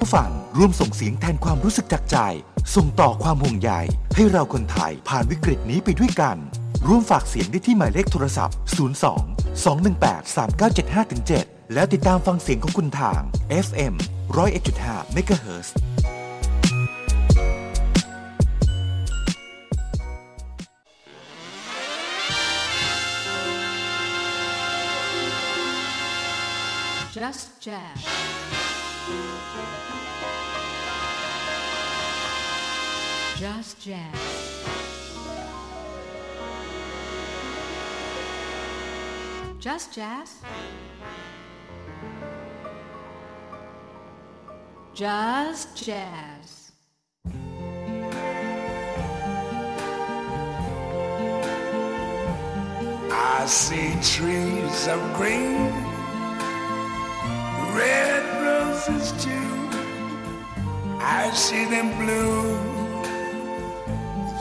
ผู้ฟังร่วมส่งเสียงแทนความรู้สึกจากใจ ส่งต่อความห่วงใยให้เราคนไทยผ่านวิกฤตนี้ไปด้วยกัน ร่วมฝากเสียงได้ที่หมายเลขโทรศัพท์ 02 218 3975-7 แล้วติดตามฟังเสียงของคุณทาง FM 101.5 MHz Just Jazz Just Jazz Just Jazz. Just Jazz. I see trees of green, red roses too. I see them bloom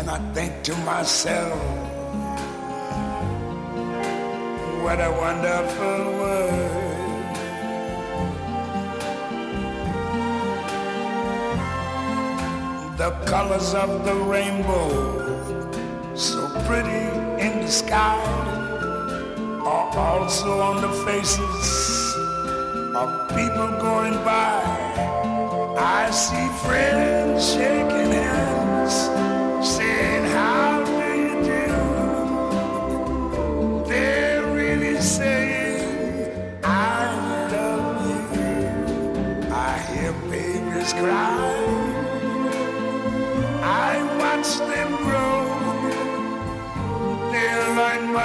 and I think to myself, what a wonderful world. The colors of the rainbow, so pretty in the sky are also on the faces of people going by. I see friends shaking hands,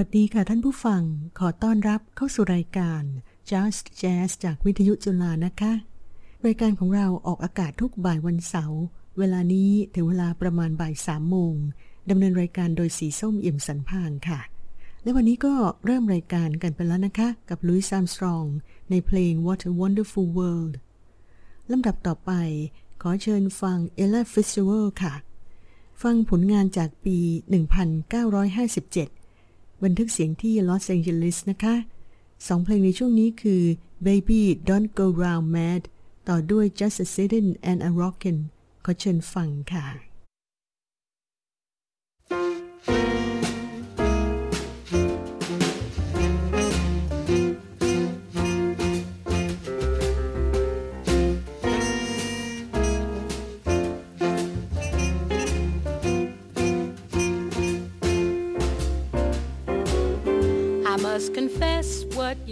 วัสดีค่ะท่านผู้ฟัง ขอต้อนรับเข้าสู่รายการ Just Jazz จากวิทยุจุฬานะคะ รายการของเราออกอากาศทุกบ่ายวันเสาร์ เวลานี้ถึงเวลาประมาณบ่ายสามโมงดำเนินรายการโดยสีส้มเอี่ยมสันพางค่ะ และวันนี้ก็เริ่มรายการกันไปแล้วนะคะ กับลุยส์ a ามสตรองในเพลง What a Wonderful World ลำดับต่อไป ขอเชิญฟัง Ella Fitzgerald ค่ะ ฟังผลงานจากปี 1957 บันทึกเสียงที่ลอสแองเจลิสนะคะสองเพลงในช่วงนี้คือ Baby Don't Go Round Mad ต่อด้วย Just a Sittin' and a Rockin' ขอเชิญฟังค่ะ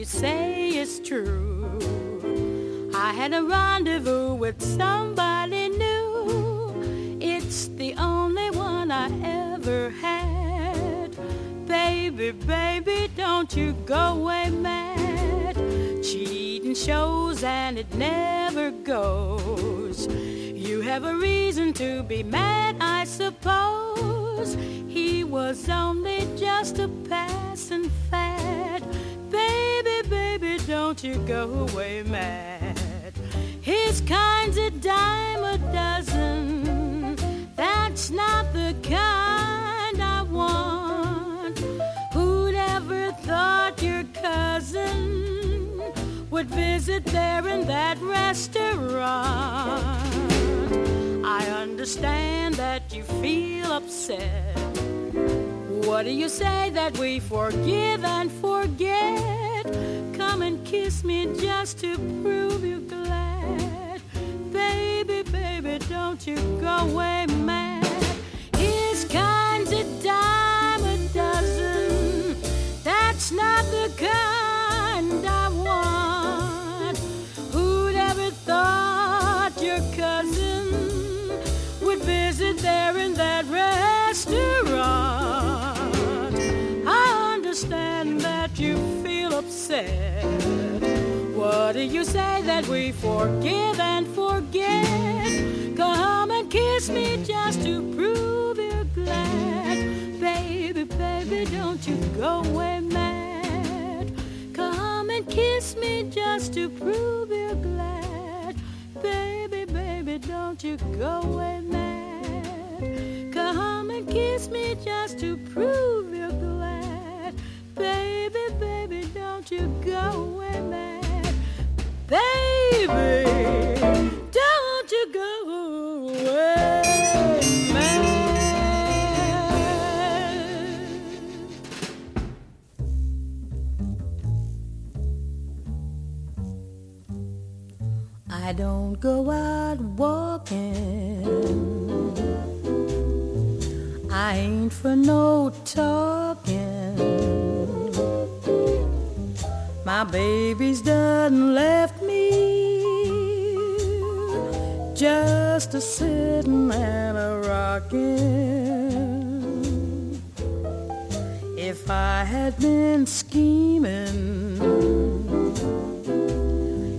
you say is true. I had a rendezvous with somebody new. It's the only one I ever had. Baby, baby, don't you go away mad. Cheating shows and it never goes. You have a reason to be mad, I suppose. He was only just a passing. Baby, don't you go away mad. His kind's a dime a dozen. That's not the kind I want. Who'd ever thought your cousin would visit there in that restaurant? I understand that you feel upset. What do you say that we forgive and forget? Come and kiss me just to prove you're glad. Baby, baby, don't you go away mad. His kind's a dime a dozen. That's not the kind I want. Who'd ever thought your cousin would visit there in that restaurant? Upset. What do you say that we forgive and forget? Come and kiss me just to prove you're glad. Baby, baby, don't you go away mad. Come and kiss me just to prove you're glad. Baby, baby, don't you go away mad. Come and kiss me just to prove you're. Baby, don't you go away mad. Baby, don't you go away mad. I don't go out walking. I ain't for no talking. My baby's done left me just a sitting and a rocking. If I had been scheming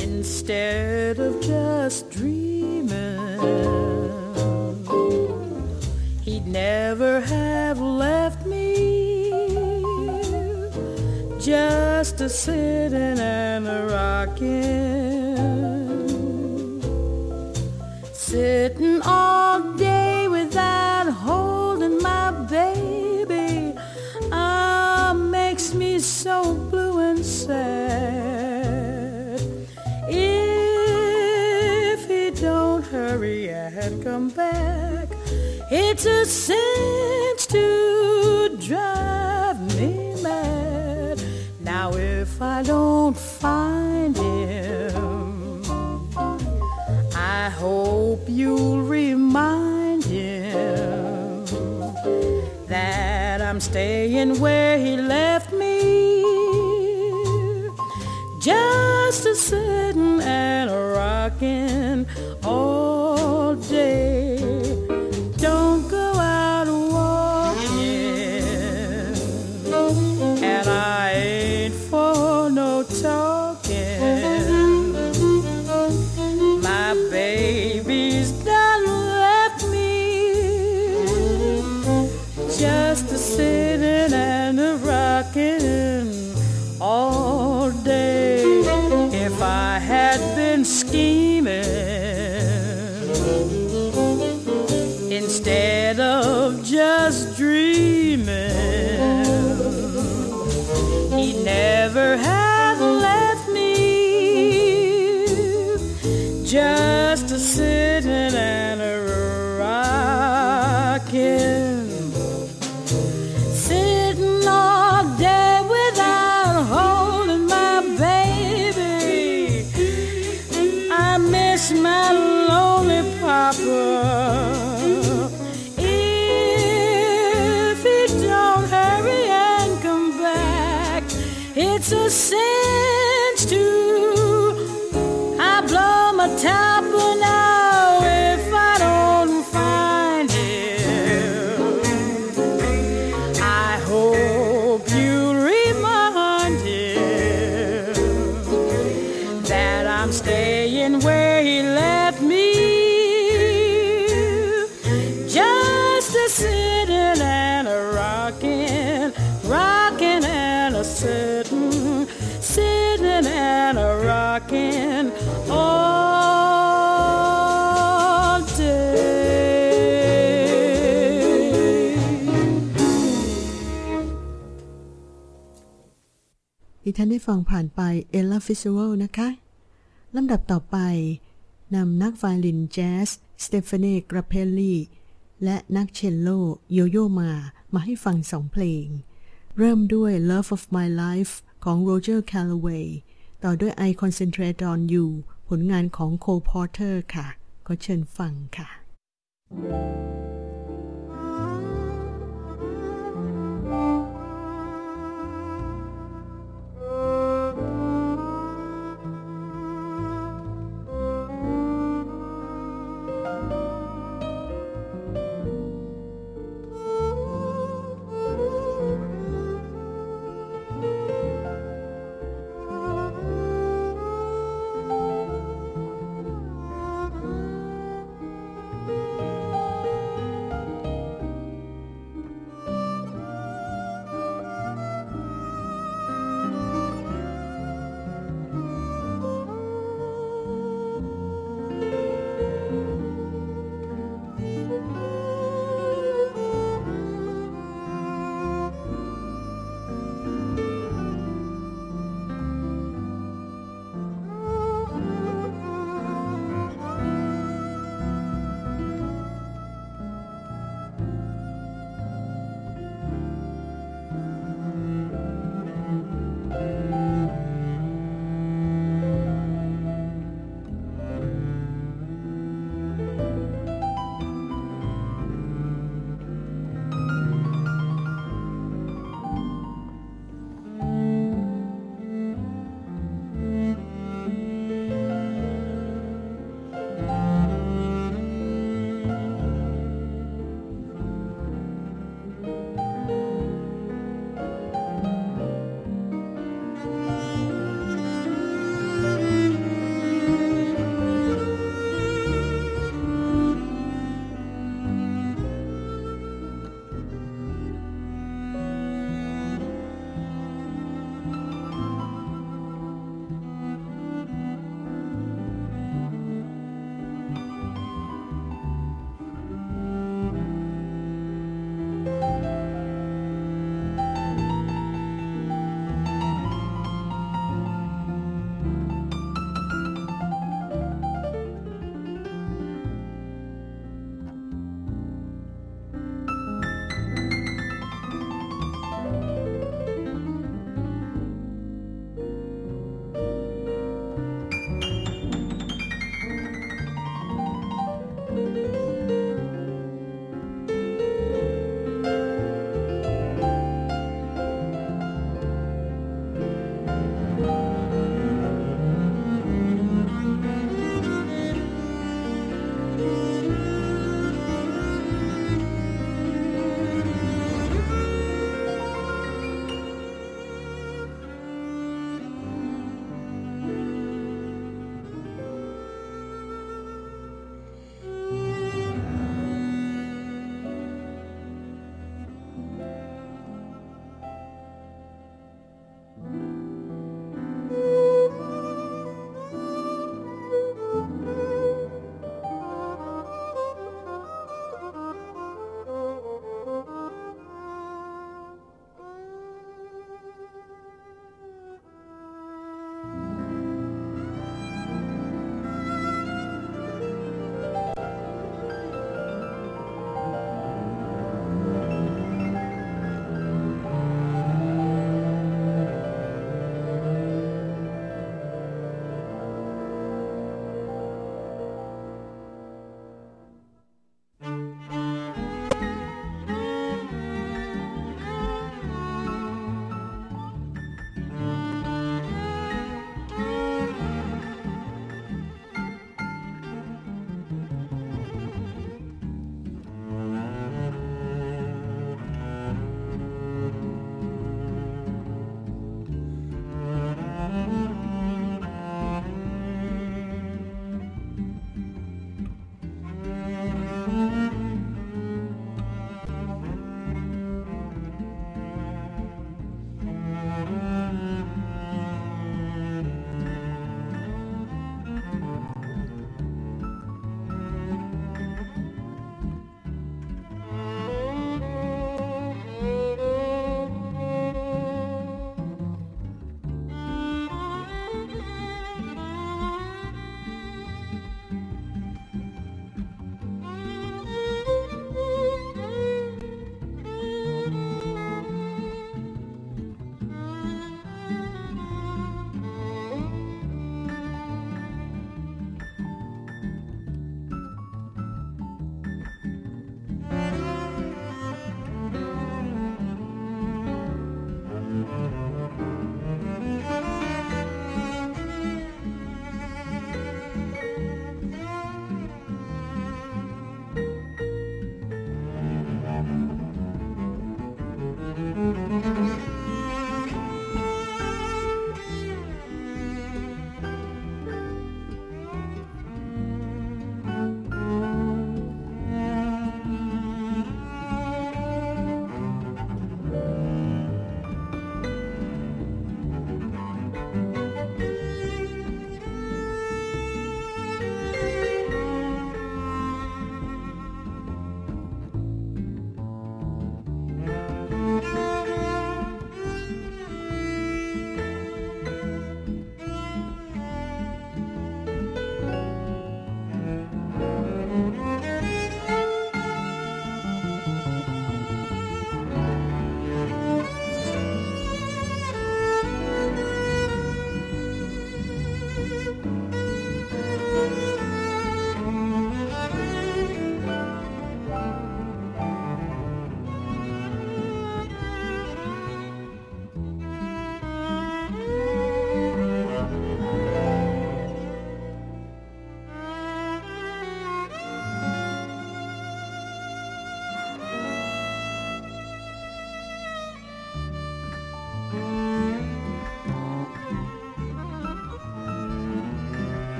instead of just dreaming, he'd never have sitting and a rocking, sitting all day without holding my baby. Ah, makes me so blue and sad. If he don't hurry and come back, it's a cinch to find him, I hope you'll remind him that I'm staying where he left I'm staying where he left me. Just a sitting and a rocking, rocking and a sitting, sitting and a rocking all day. ที่ท่านได้ฟังผ่านไปเอล a าฟิชเวลนะคะ ลำดับต่อไปนำนักไวโอลินแจ๊ส Stéphane Grappelli และนักเชลโล Yo-Yo Ma มาให้ฟังสองเพลง เริ่มด้วย Love of My Life ของ Roger Kellaway ต่อด้วย I Concentrate on You ผลงานของ Cole Porter ค่ะ ก็เชิญฟังค่ะ Thank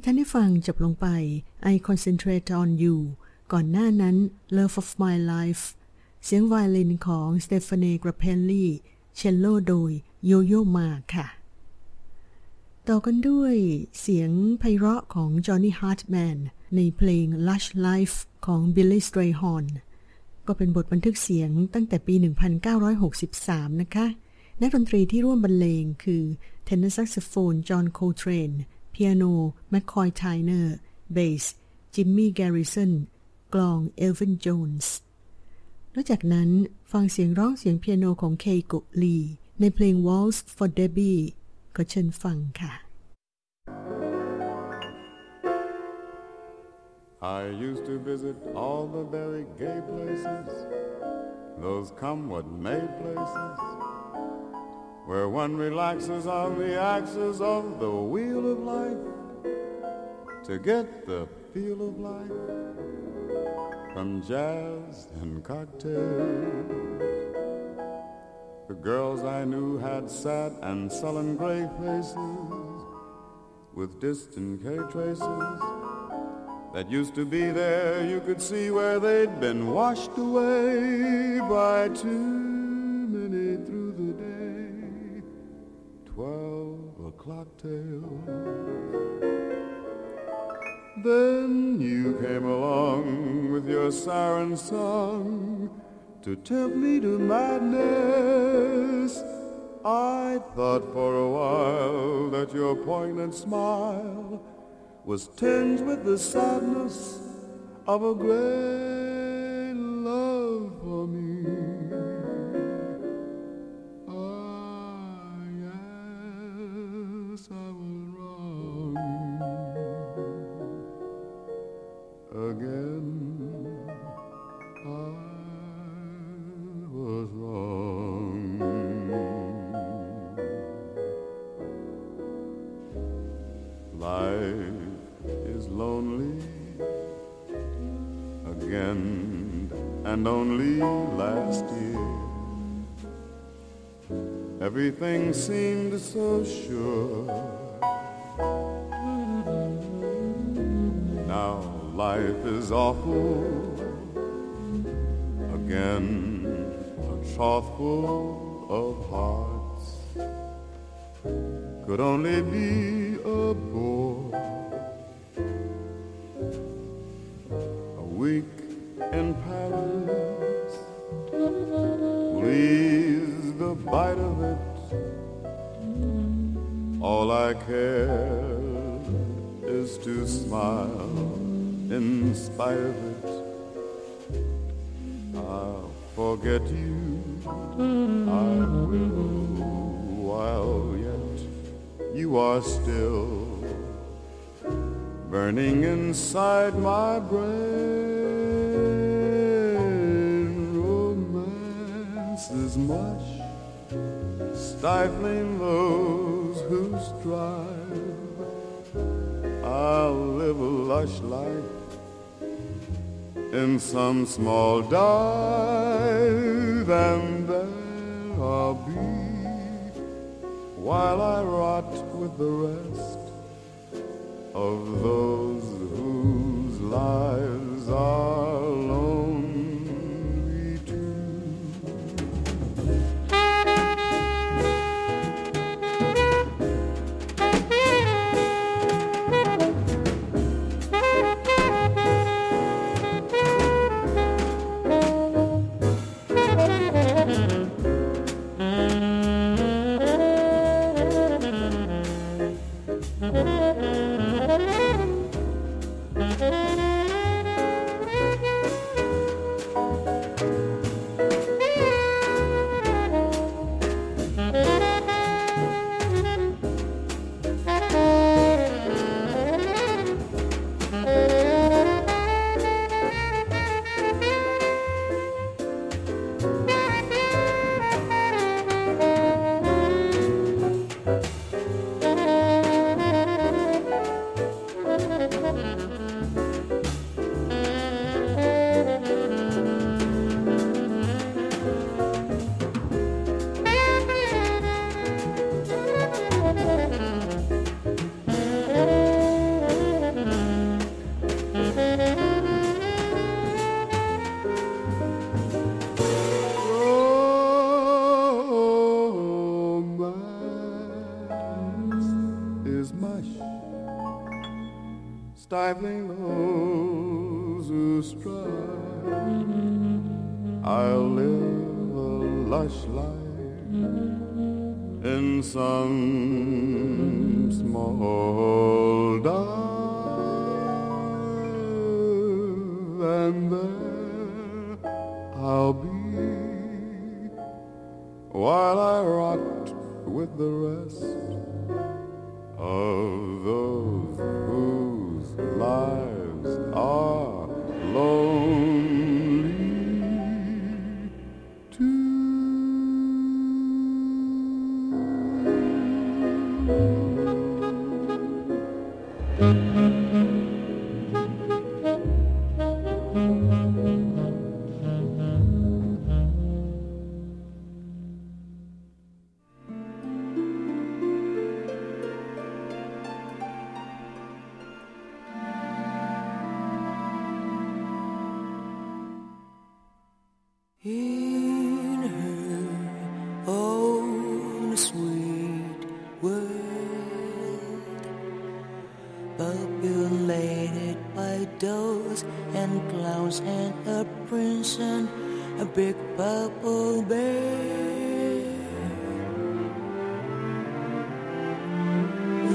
ที่ท่านได้ฟังจบลงไป I Concentrate on You ก่อนหน้านั้น Love of My Life เสียงไวโอลินของ Stéphane Grappelli เชลโลโดย Yo-Yo Ma ค่ะ ต่อกันด้วยเสียงไพเราะของ Johnny Hartman ในเพลง Lush Life ของ Billy Strayhorn ก็เป็นบทบันทึกเสียงตั้งแต่ปี 1963 นะคะ นักดนตรีที่ร่วมบรรเลงคือเทนเนอร์แซกโซโฟน John Coltrane เปียโน McCoy Tyner เบส Jimmy Garrison กลอง Elvin Jones นอกจากนั้นฟังเสียงร้องเสียงเปียโนของ Keiko Lee ในเพลง Waltz for Debby ก็เชิญฟังค่ะ I used to visit all the very gay places, those come what may places, where one relaxes on the axis of the wheel of life to get the feel of life from jazz and cocktails. The girls I knew had sad and sullen gray faces with distant K traces that used to be there. You could see where they'd been washed away by too song to tempt me to madness. I thought for a while that your poignant smile was tinged with the sadness of a great the bite of it. All I care is to smile in spite of it. I'll forget you, I will, while yet you are still burning inside my brain. Romance is much stifling those who strive. I'll live a lush life in some small dive, and there I'll be while I rot with the rest of those whose lives are Mm-hmm.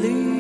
believe.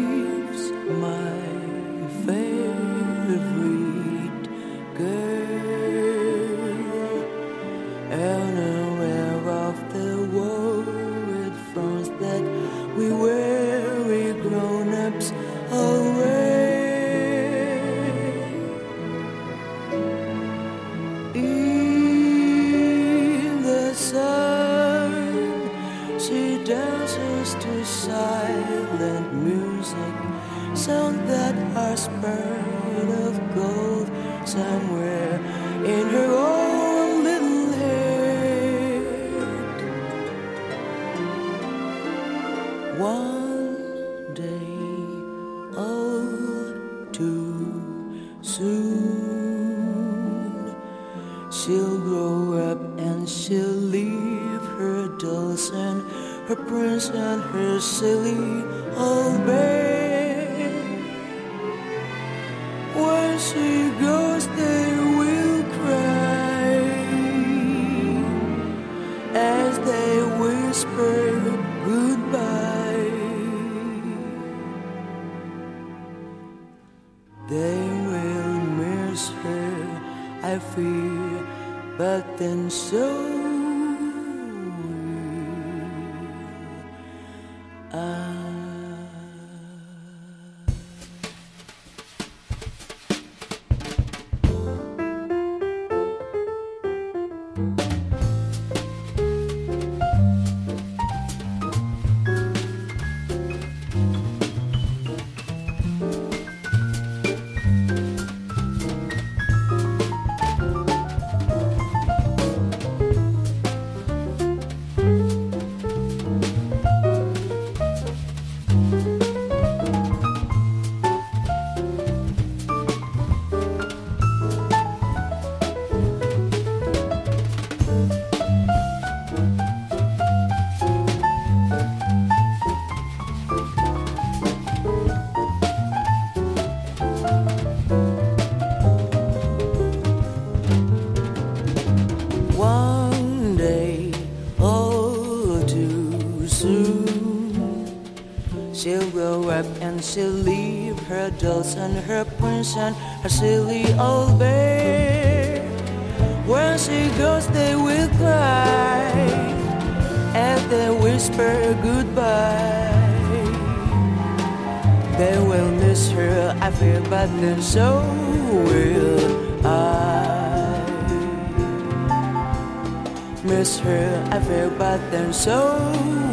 she'll leave her dolls and her prince and her silly old bear. When she goes, they will cry and they whisper goodbye. They will miss her, I fear, but then so will I. Miss her, I fear, but then so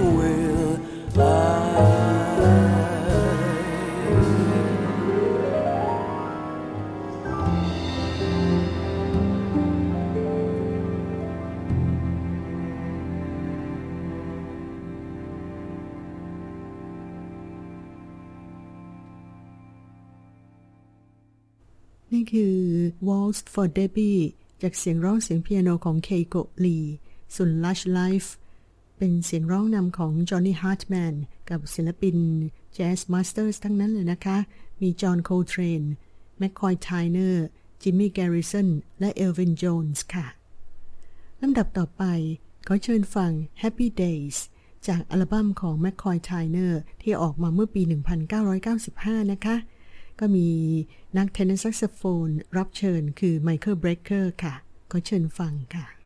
for Debbie จากเสียงร้องเสียงเปียโนของเคโกะลีส่วน Lush Life เป็นเสียงร้องนำของ Johnny Hartman กับศิลปิน Jazz Masters ทั้งนั้นเลยนะคะ มี John Coltrane, McCoy Tyner, Jimmy Garrison และ Elvin Jones ค่ะลำดับต่อไป ขอเชิญฟัง Happy Days จากอัลบั้มของ McCoy Tyner ที่ออกมาเมื่อปี 1995 นะคะ ก็มีนักเทนนิสแซกโซโฟนรับเชิญคือ Michael Brecker ค่ะ ก็เชิญฟังค่ะ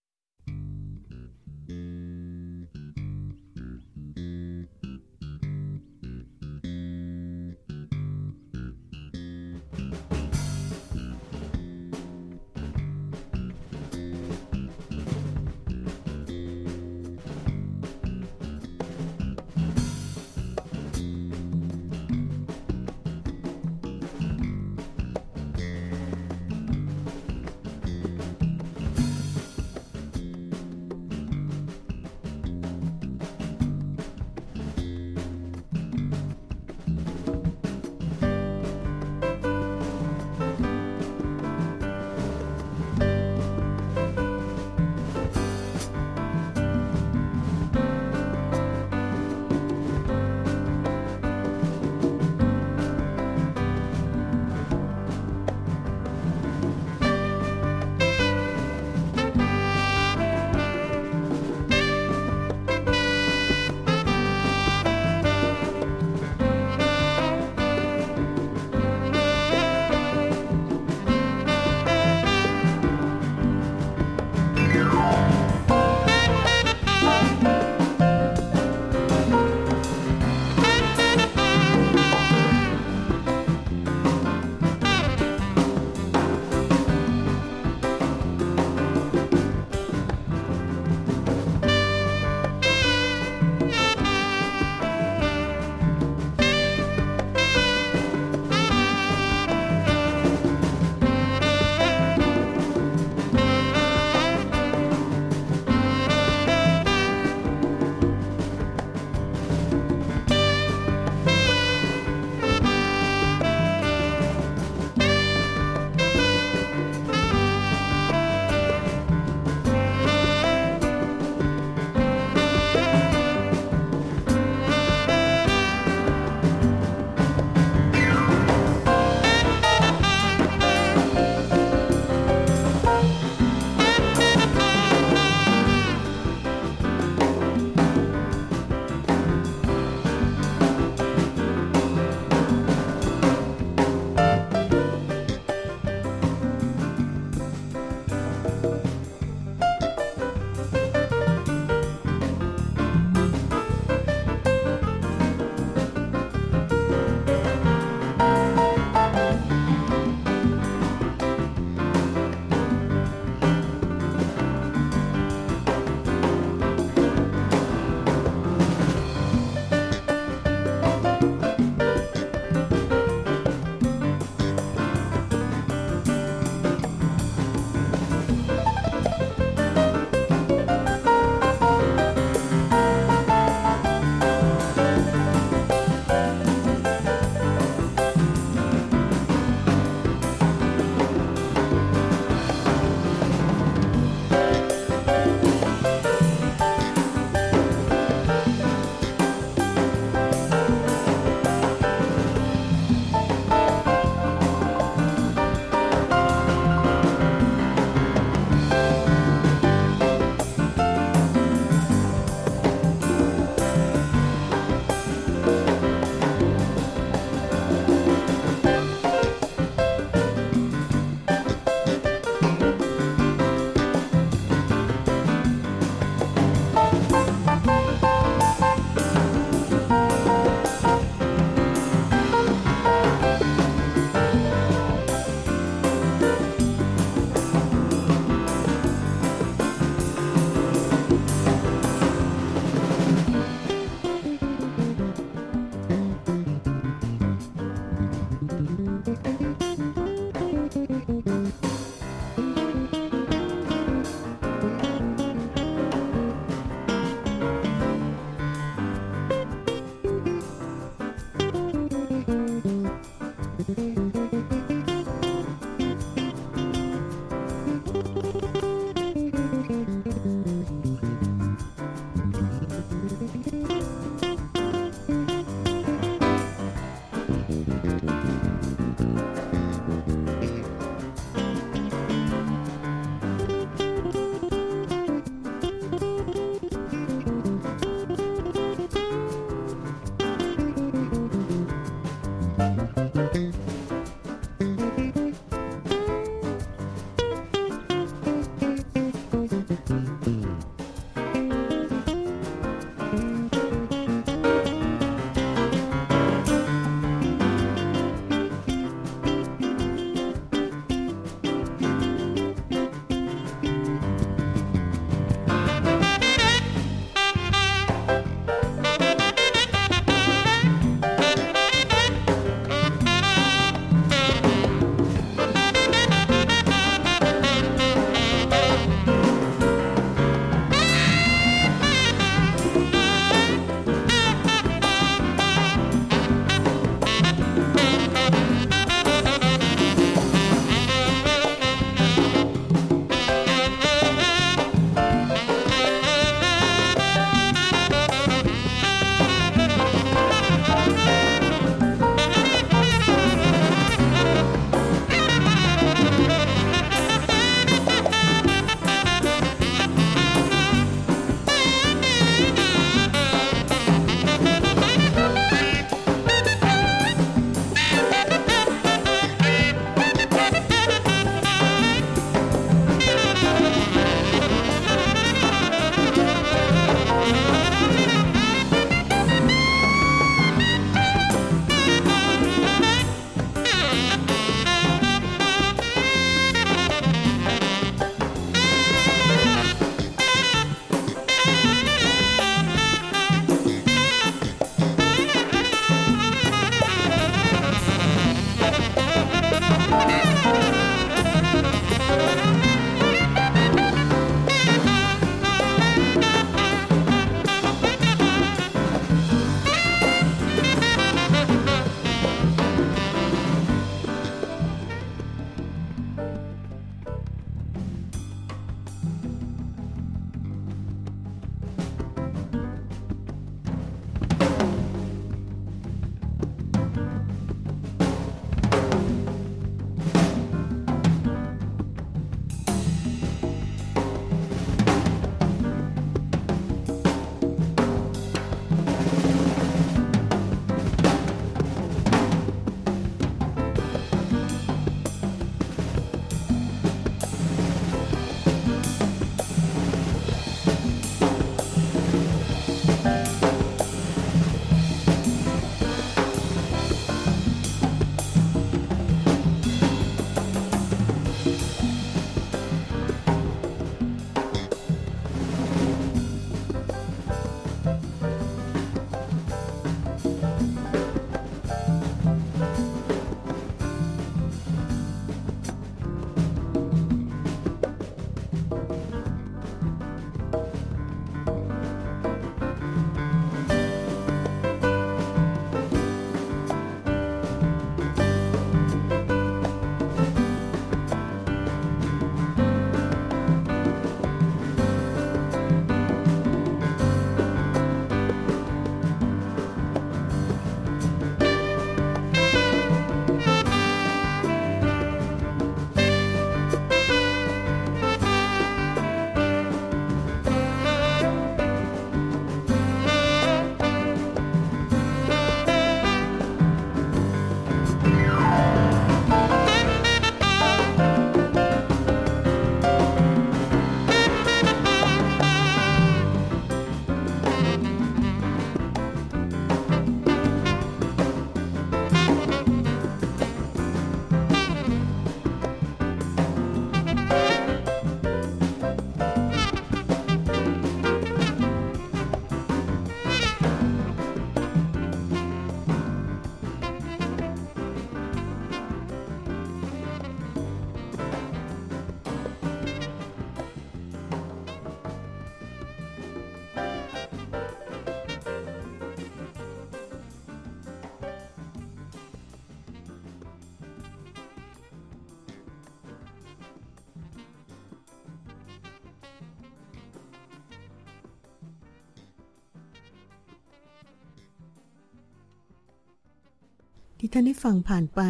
ที่ท่านได้ฟังผ่านไป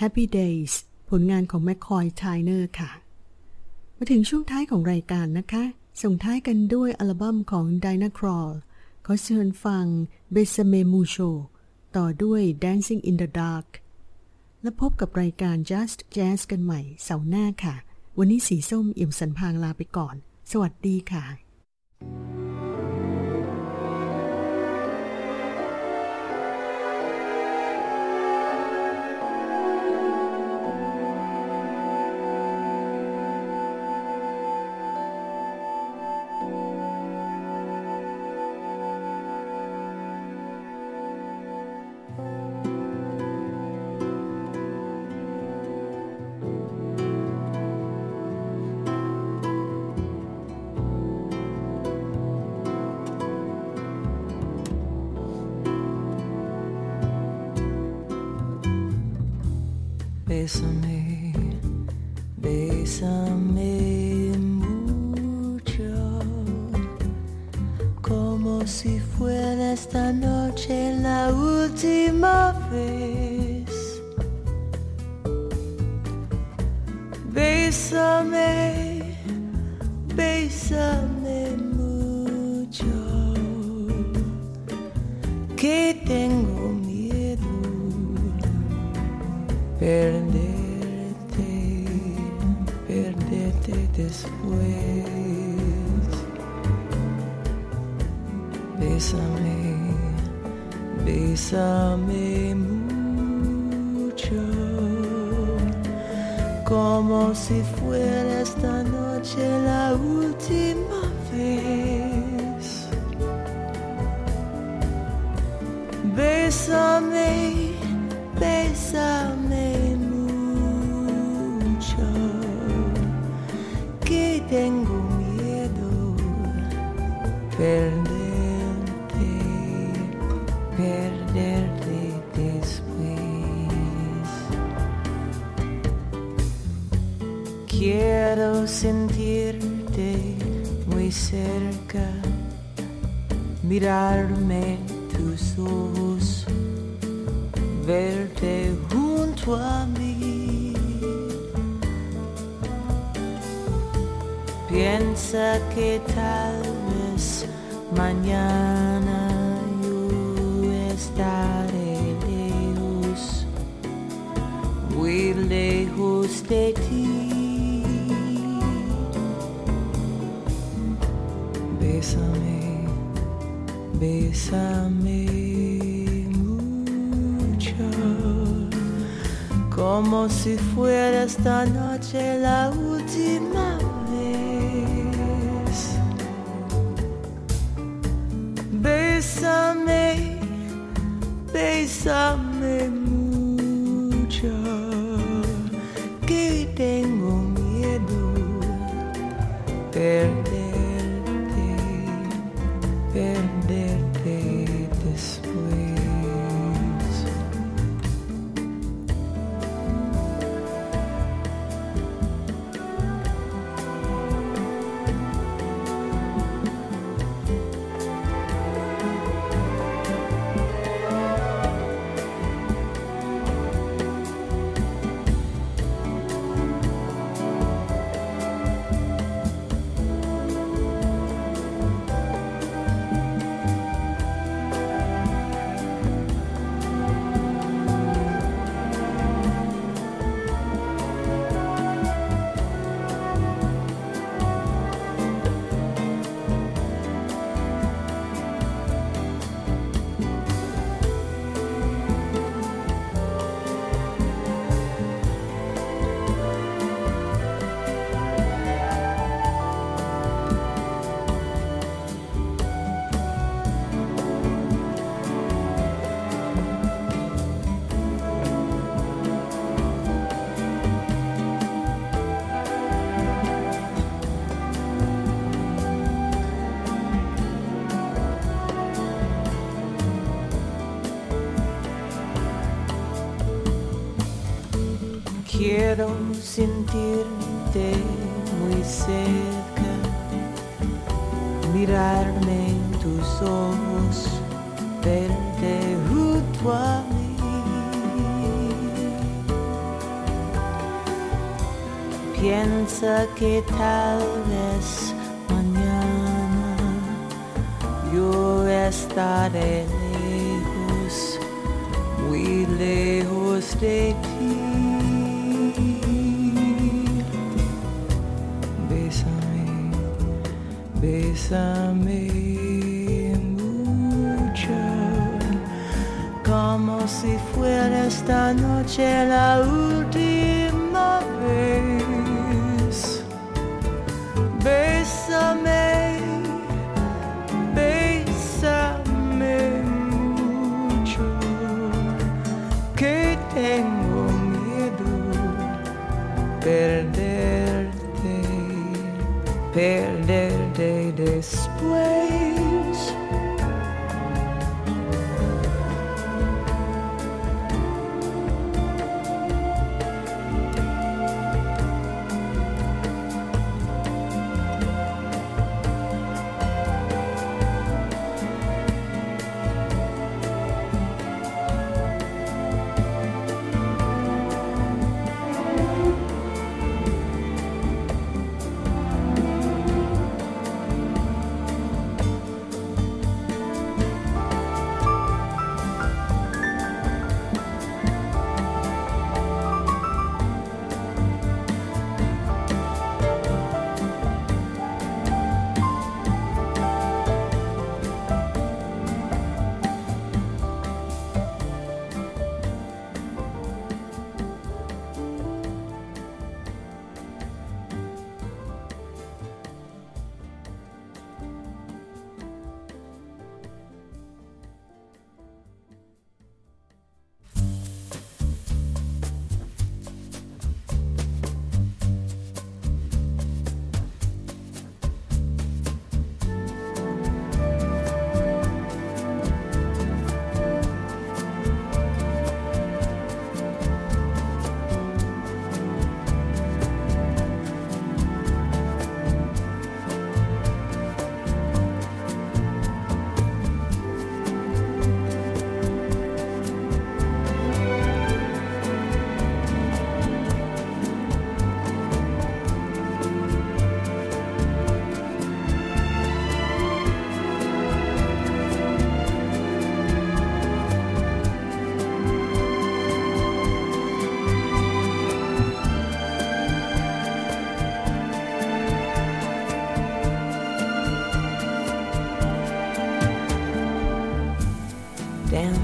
Happy Days ผลงานของ McCoy Tyner ค่ะ มาถึงช่วงท้ายของรายการนะคะ ส่งท้ายกันด้วยอัลบั้มของ Dina Crawl ขอเชิญฟัง b e s a m e Mucho ต่อด้วย Dancing in the Dark และพบกับรายการ Just Jazz กันใหม่เสาร์หน้าค่ะ วันนี้สีส้มเอี่ยมสันพางลาไปก่อน สวัสดีค่ะ que tengo miedo perderte, perderte después. Bésame, bésame mucho, como si fuera esta noche que tal vez mañana yo estaré lejos, muy lejos de ti. Bésame, bésame mucho, como si fuera esta noche la última amazing.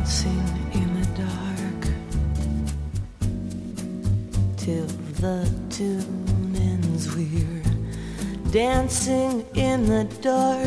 Dancing in the dark till the tune ends. We're dancing in the dark,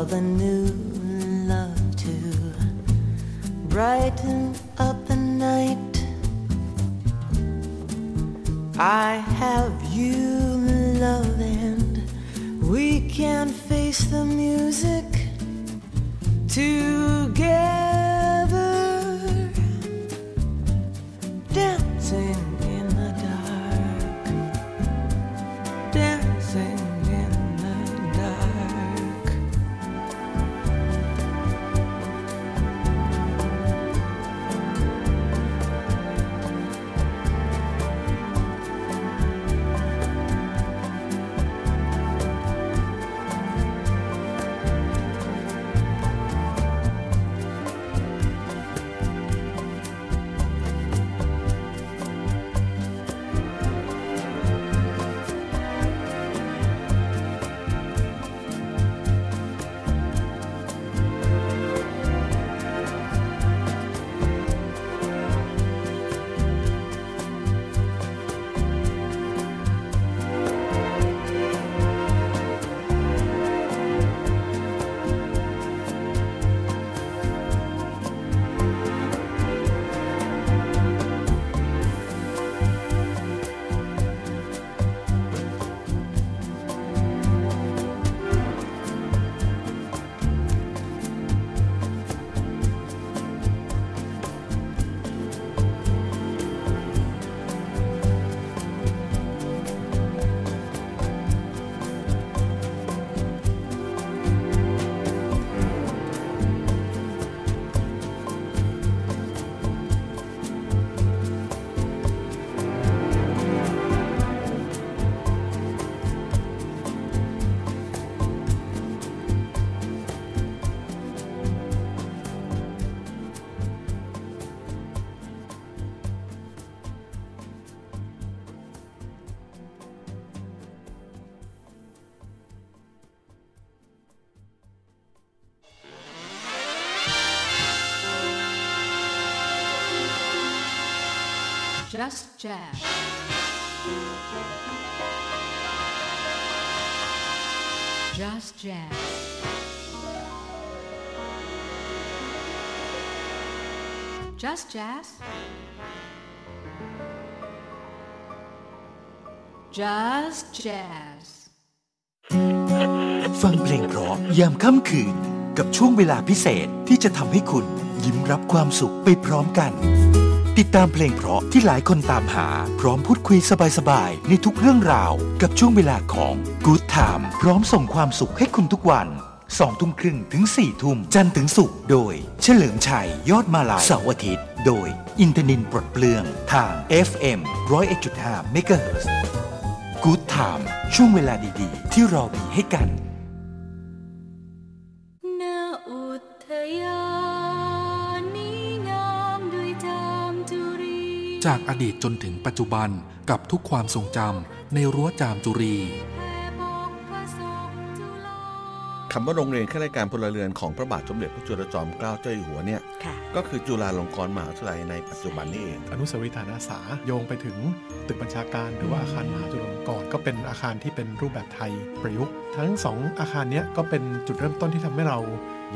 love and Just Jazz. Just Jazz. Just Jazz. Just Jazz. ฟังเพลงเพราะยามค่ำคืน กับช่วงเวลาพิเศษที่จะทำให้คุณยิ้มรับความสุขไปพร้อมกัน ติดตามเพลงเพราะที่หลายคนตามหา พร้อมพูดคุยสบายๆ ในทุกเรื่องราว กับช่วงเวลาของ Good Time พร้อมส่งความสุขให้คุณทุกวันสองทุ่มครึ่งถึง4ี่ทุ่มจันทร์ถึงศุกร์โดย เฉลิมชัย ยอดมาลายเสาร์อาทิตย์ โดย อินทนินปลดเปลือง ทาง FM 101.5 MHz Good Time ช่วงเวลาดีๆ ที่เรามีให้กัน จากอดีตจนถึงปัจจุบันกับทุกความทรงจำในรั้วจามจุรีแผ่ปกผสมจุฬาคำว่าโรงเรียนข้าราชการพลเรือนของพระบาทสมเด็จพระจุลจอมเกล้าเจ้าอยู่หัวเนี่ยค่ะก็คือจุฬาลงกรณ์มหาวิทยาลัยในปัจจุบันนี่เองอนุสาวรีย์ฐานอาสาโยงไปถึงตึกบัญชาการหรือว่าอาคารมหาจุฬาลงกรณ์ก็เป็นอาคารที่เป็นรูปแบบไทยประยุกต์ทั้งสองอาคารเนี้ยก็เป็นจุดเริ่มต้นที่ทำให้เรา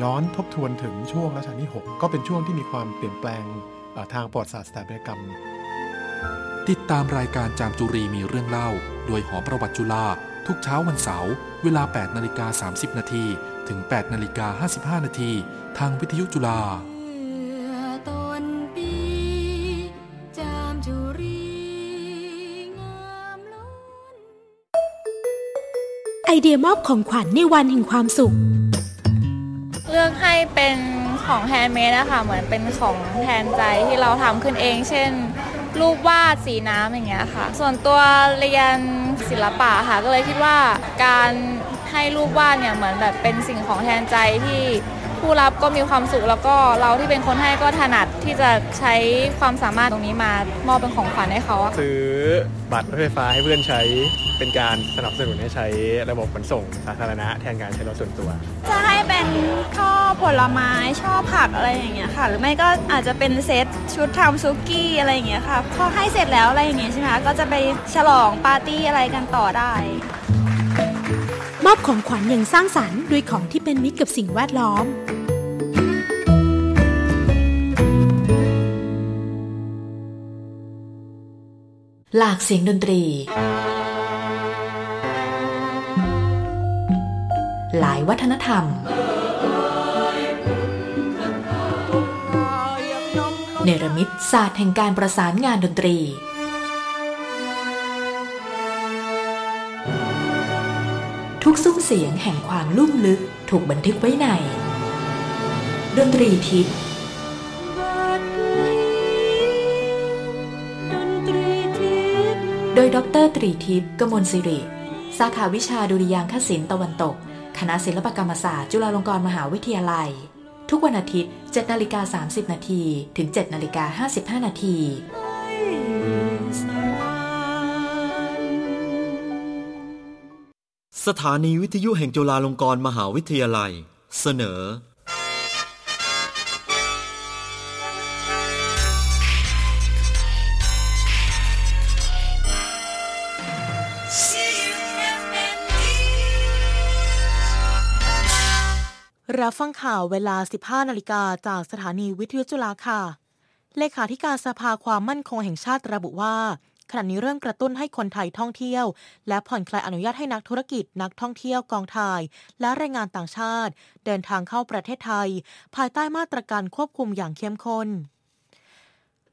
ย้อนทบทวนถึงช่วงรัชกาลที่ 6 ก็เป็นช่วงที่มีความเปลี่ยนแปลงเอ่อ ทางประวัติศาสตร์สถาปัตยกรรม ติดตามรายการจามจุรีมีเรื่องเล่า โดยหอประวัติจุฬาทุกเช้าวันเสาร์เวลา 8นาฬิกา30นาทีถึง8นาฬิกา55นาทีทางวิทยุจุฬาเมื่อต้นปีจามจุรีงามล้นไอเดียมอบของขวัญในวันแห่งความสุข เลือกให้เป็น ของ handmade นะคะเหมือนเป็นของแทนใจที่เราทำขึ้นเอง เช่น รูปวาดสีน้ำอย่างเงี้ยค่ะ ส่วนตัวเรียนศิลปะค่ะก็เลยคิดว่าการให้รูปวาดเนี่ยเหมือนแบบเป็นสิ่งของแทนใจที่ ผู้รับก็มีความสุขแล้วก็เราที่เป็นคนให้ก็ถนัดที่จะใช้ความสามารถตรงนี้มามอบเป็นของขวัญให้เขาอะค่ะซื้อบัตรรถไฟฟ้าให้เพื่อนใช้เป็นการสนับสนุนให้ใช้ระบบขนส่งสาธารณะแทนการใช้รถส่วนตัว จะให้เป็นช่อผลไม้ช่อผักอะไรอย่างเงี้ยค่ะ หรือไม่ก็อาจจะเป็นเซตชุดทำซุกี้อะไรอย่างเงี้ยค่ะพอให้เสร็จแล้วอะไรอย่างเงี้ยใช่ไหมคะก็จะไปฉลองปาร์ตี้อะไรกันต่อได้ มอบของขวัญอย่างสร้างสรรค์ด้วยของที่เป็นมิตรกับสิ่งแวดล้อม หลากเสียงดนตรี หลายวัฒนธรรม เนรมิตศาสตร์แห่งการประสานงานดนตรี กซุ้มเสียงแห่งความลุ่มลึกถูกบันทึกไว้ใน ดนตรีทิพย์โดยดรตรีทิพย์กมลสิริ สาขาวิชาดุริยางคศิลป์ตะวันตก คณะศิลปกรรมศาสตร์ จุฬาลงกรณ์มหาวิทยาลัย ทุกวันอาทิตย์7นาฬิกา30นาทีถึง7นาฬิกา55นาที สถานีวิทยุแห่งจุฬาลงกรณ์มหาวิทยาลัย เสนอ รับฟังข่าวเวลา 15 นาฬิกาจากสถานีวิทยุจุฬาค่ะ เลขาธิการสภาความมั่นคงแห่งชาติระบุว่า ขณะนี้เริ่มกระตุ้นให้คนไทยท่องเที่ยว และผ่อนคลายอนุญาตให้นักธุรกิจ นักท่องเที่ยวกองถ่าย และแรงงานต่างชาติ เดินทางเข้าประเทศไทย ภายใต้มาตรการควบคุมอย่างเข้มข้น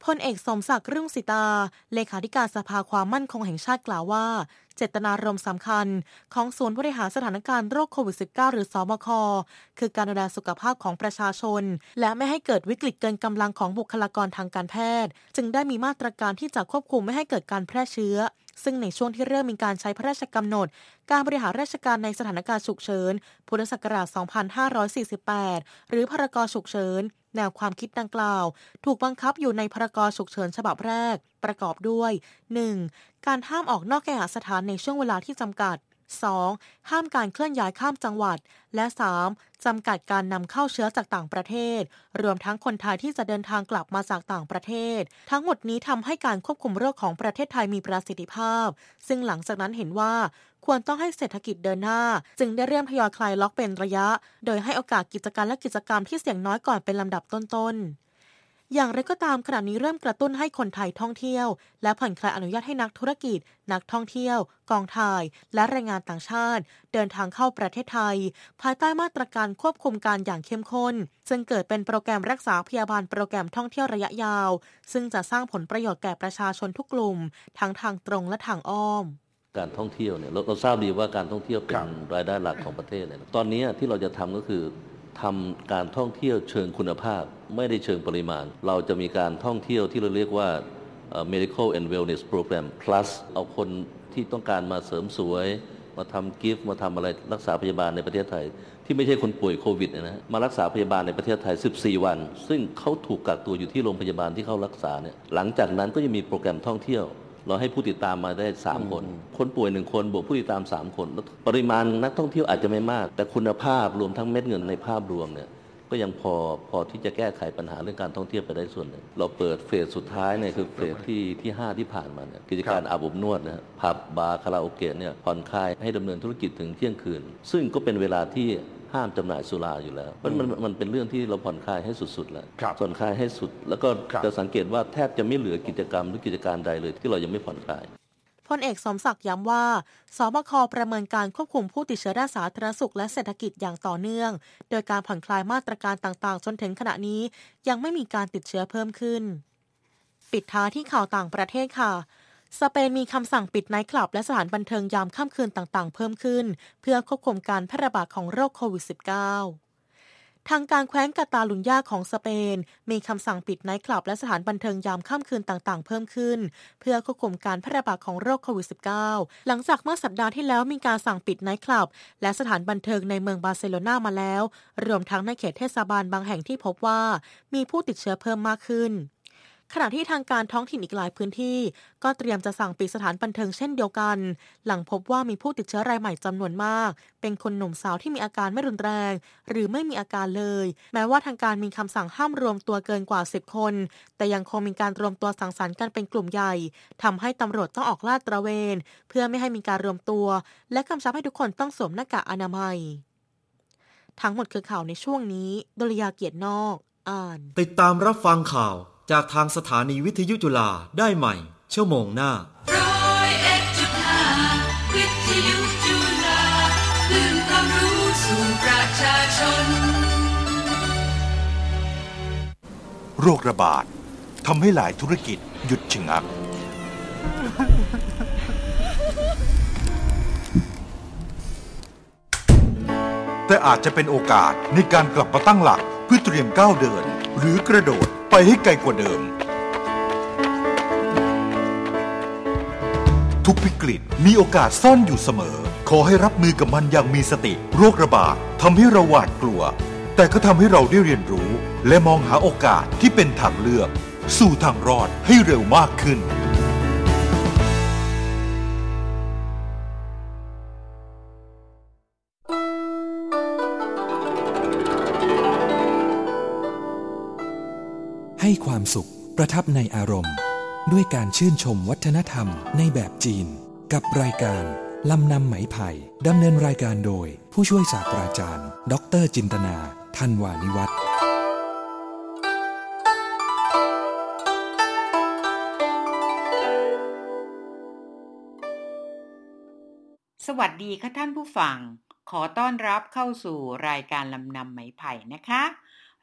พลเอกสมศักดิ์รุ่งสิตา เลขาธิการสภาความมั่นคงแห่งชาติกล่าวว่า เจตนารมณ์สำคัญ ของศูนย์บริหารสถานการณ์โรคโควิด -19 หรือสอบค คือการดูแลสุขภาพของประชาชน และไม่ให้เกิดวิกฤตเกินกำลังของบุคลากรทางการแพทย์ จึงได้มีมาตรการที่จะควบคุมไม่ให้เกิดการแพร่เชื้อ ซึ่งในช่วงที่เริ่มมีการใช้พระราชกำหนด การบริหารราชการในสถานการณ์ฉุกเฉิน พุทธศักราช 2548 หรือพรกฉุกเฉิน แนวความคิดดังกล่าว ถูกบังคับอยู่ในพรกฉุกเฉินฉบับแรก ประกอบด้วย 1. การห้ามออกนอกแก่หสถานในช่วงเวลาที่จำกัด 2. ห้ามการเคลื่อนย้ายข้ามจังหวัด และ 3. จำกัดการนำเข้าเชื้อจากต่างประเทศ รวมทั้งคนไทยที่จะเดินทางกลับมาจากต่างประเทศ ทั้งหมดนี้ทำให้การควบคุมโรคของประเทศไทยมีประสิทธิภาพ ซึ่งหลังจากนั้นเห็นว่าควรต้องให้เศรษฐกิจเดินหน้า จึงได้เริ่มทยอยคลายล็อกเป็นระยะ โดยให้โอกาสกิจการและกิจกรรมที่เสี่ยงน้อยก่อนเป็นลำดับต้นๆ อย่างไรก็ตามขณะนี้เริ่มกระตุ้นให้คนไทยท่องเที่ยว และผ่อนคลายอนุญาตให้นักธุรกิจ นักท่องเที่ยว กองถ่าย และแรงงานต่างชาติ เดินทางเข้าประเทศไทย ภายใต้มาตรการควบคุมการอย่างเข้มข้น ซึ่งเกิดเป็นโปรแกรมรักษาพยาบาลโปรแกรมท่องเที่ยวระยะยาว ซึ่งจะสร้างผลประโยชน์แก่ประชาชนทุกกลุ่ม ทั้งทางตรงและทางอ้อมการท่องเที่ยวเนี่ยเราเราทราบดีว่าการท่องเที่ยวเป็นรายได้หลักของประเทศเลยตอนนี้ที่เราจะทำก็คือ ทำการท่องเที่ยวเชิงคุณภาพ ไม่ได้เชิงปริมาณ เราจะมีการท่องเที่ยวที่เราเรียกว่า medical and wellness program plus เอาคนที่ต้องการมาเสริมสวย มาทำกิฟต์มาทำอะไรรักษาพยาบาลในประเทศไทย ที่ไม่ใช่คนป่วยโควิดนะฮะมารักษาพยาบาลในประเทศไทย 14 วัน ซึ่งเขาถูกกักตัวอยู่ที่โรงพยาบาลที่เขารักษาเนี่ยหลังจากนั้นก็จะมีโปรแกรมท่องเที่ยว เราให้ผู้ติดตามมาได้ 3 คน คนป่วยหนึ่งคนบวกผู้ติดตาม 3 คน ปริมาณนักท่องเที่ยวอาจจะไม่มาก แต่คุณภาพรวมทั้งเม็ดเงินในภาพรวมเนี่ยก็ยังพอพอที่จะแก้ไขปัญหาเรื่องการท่องเที่ยวไปได้ส่วนหนึ่งเราเปิดเฟสสุดท้ายเนี่ยคือเฟสที่ที่5ที่ผ่านมาเนี่ยกิจการอาบอบนวดนะผับบาร์คาราโอเกะเนี่ยผ่อนคลายให้ดำเนินธุรกิจถึงเที่ยงคืน ซึ่งก็เป็นเวลาที่ ห้ามจำหน่ายสุราอยู่แล้วมันมันมันเป็นเรื่องที่เราผ่อนคลายให้สุดๆแล้วผ่อนคลายให้สุด แล้วก็จะสังเกตว่าแทบจะไม่เหลือกิจกรรมหรือกิจการใดเลย ที่เรายังไม่ผ่อนคลายพลเอกสมศักดิ์ย้ำว่า ศบคประเมินการควบคุมผู้ติดเชื้อด้านสาธารณสุขและเศรษฐกิจอย่างต่อเนื่อง โดยการผ่อนคลายมาตรการต่างๆ จนถึงขณะนี้ ยังไม่มีการติดเชื้อเพิ่มขึ้น ปิดท้ายที่ข่าวต่างประเทศค่ะ สเปนมีคำสั่งปิดไนท์คลับ และสถานบันเทิงยามค่ำคืนต่างๆ เพิ่มขึ้น เพื่อควบคุมการแพร่ระบาดของโรคโควิด -19 ทางการแคว้นกาตาลุญญาของสเปน มีคำสั่งปิดไนท์คลับ และสถานบันเทิงยามค่ำคืนต่างๆ เพิ่มขึ้น เพื่อควบคุมการแพร่ระบาดของโรคโควิด -19 หลังจากเมื่อสัปดาห์ที่แล้วมีการสั่งปิดไนท์คลับ และสถานบันเทิงในเมืองบาร์เซโลนามาแล้ว รวมทั้งในเขตเทศบาลบางแห่งที่พบว่า มีผู้ติดเชื้อเพิ่มมากขึ้น ขณะที่ทางการท้องถิ่นอีกหลายพื้นที่ ก็เตรียมจะสั่งปิดสถานบันเทิงเช่นเดียวกัน หลังพบว่ามีผู้ติดเชื้อรายใหม่จำนวนมาก เป็นคนหนุ่มสาวที่มีอาการไม่รุนแรง หรือไม่มีอาการเลย แม้ว่าทางการมีคำสั่งห้ามรวมตัวเกินกว่า 10 คน แต่ยังคงมีการรวมตัวสังสรรค์กันเป็นกลุ่มใหญ่ทำให้ตำรวจต้องออกลาดตระเวน เพื่อไม่ให้มีการรวมตัว และกำชับให้ทุกคนต้องสวมหน้ากากอนามัย ทั้งหมดคือข่าวในช่วงนี้ ดลยาเกียรตินอก อ่าน ติดตามรับฟังข่าว จากทางสถานีวิทยุจุฬาได้ใหม่ ชั่วโมงหน้าร้อยเอ็ดจุดห้าวิทยุจุฬาคลื่นความรู้สู่ประชาชน โรคระบาดทำให้หลายธุรกิจหยุดชะงัก แต่อาจจะเป็นโอกาสในการกลับมาตั้งหลักเพื่อเตรียมก้าวเดิน หรือกระโดด ไปให้ไกลกว่าเดิม ทุกวิกฤตมีโอกาสซ่อนอยู่เสมอ ขอให้รับมือกับมันอย่างมีสติ โรคระบาดทำให้เราหวาดกลัว แต่ก็ทำให้เราได้เรียนรู้ และมองหาโอกาสที่เป็นทางเลือก สู่ทางรอดให้เร็วมากขึ้น ให้ความสุขประทับในอารมณ์ ด้วยการชื่นชมวัฒนธรรมในแบบจีน กับรายการลำนำไหมไผ่ดำเนินรายการโดย ผู้ช่วยศาสตราจารย์ ดรจินตนาทันวานิวัฒน์สวัสดีค่ะท่านผู้ฟัง ขอต้อนรับเข้าสู่รายการลำนำไหมไผ่นะคะ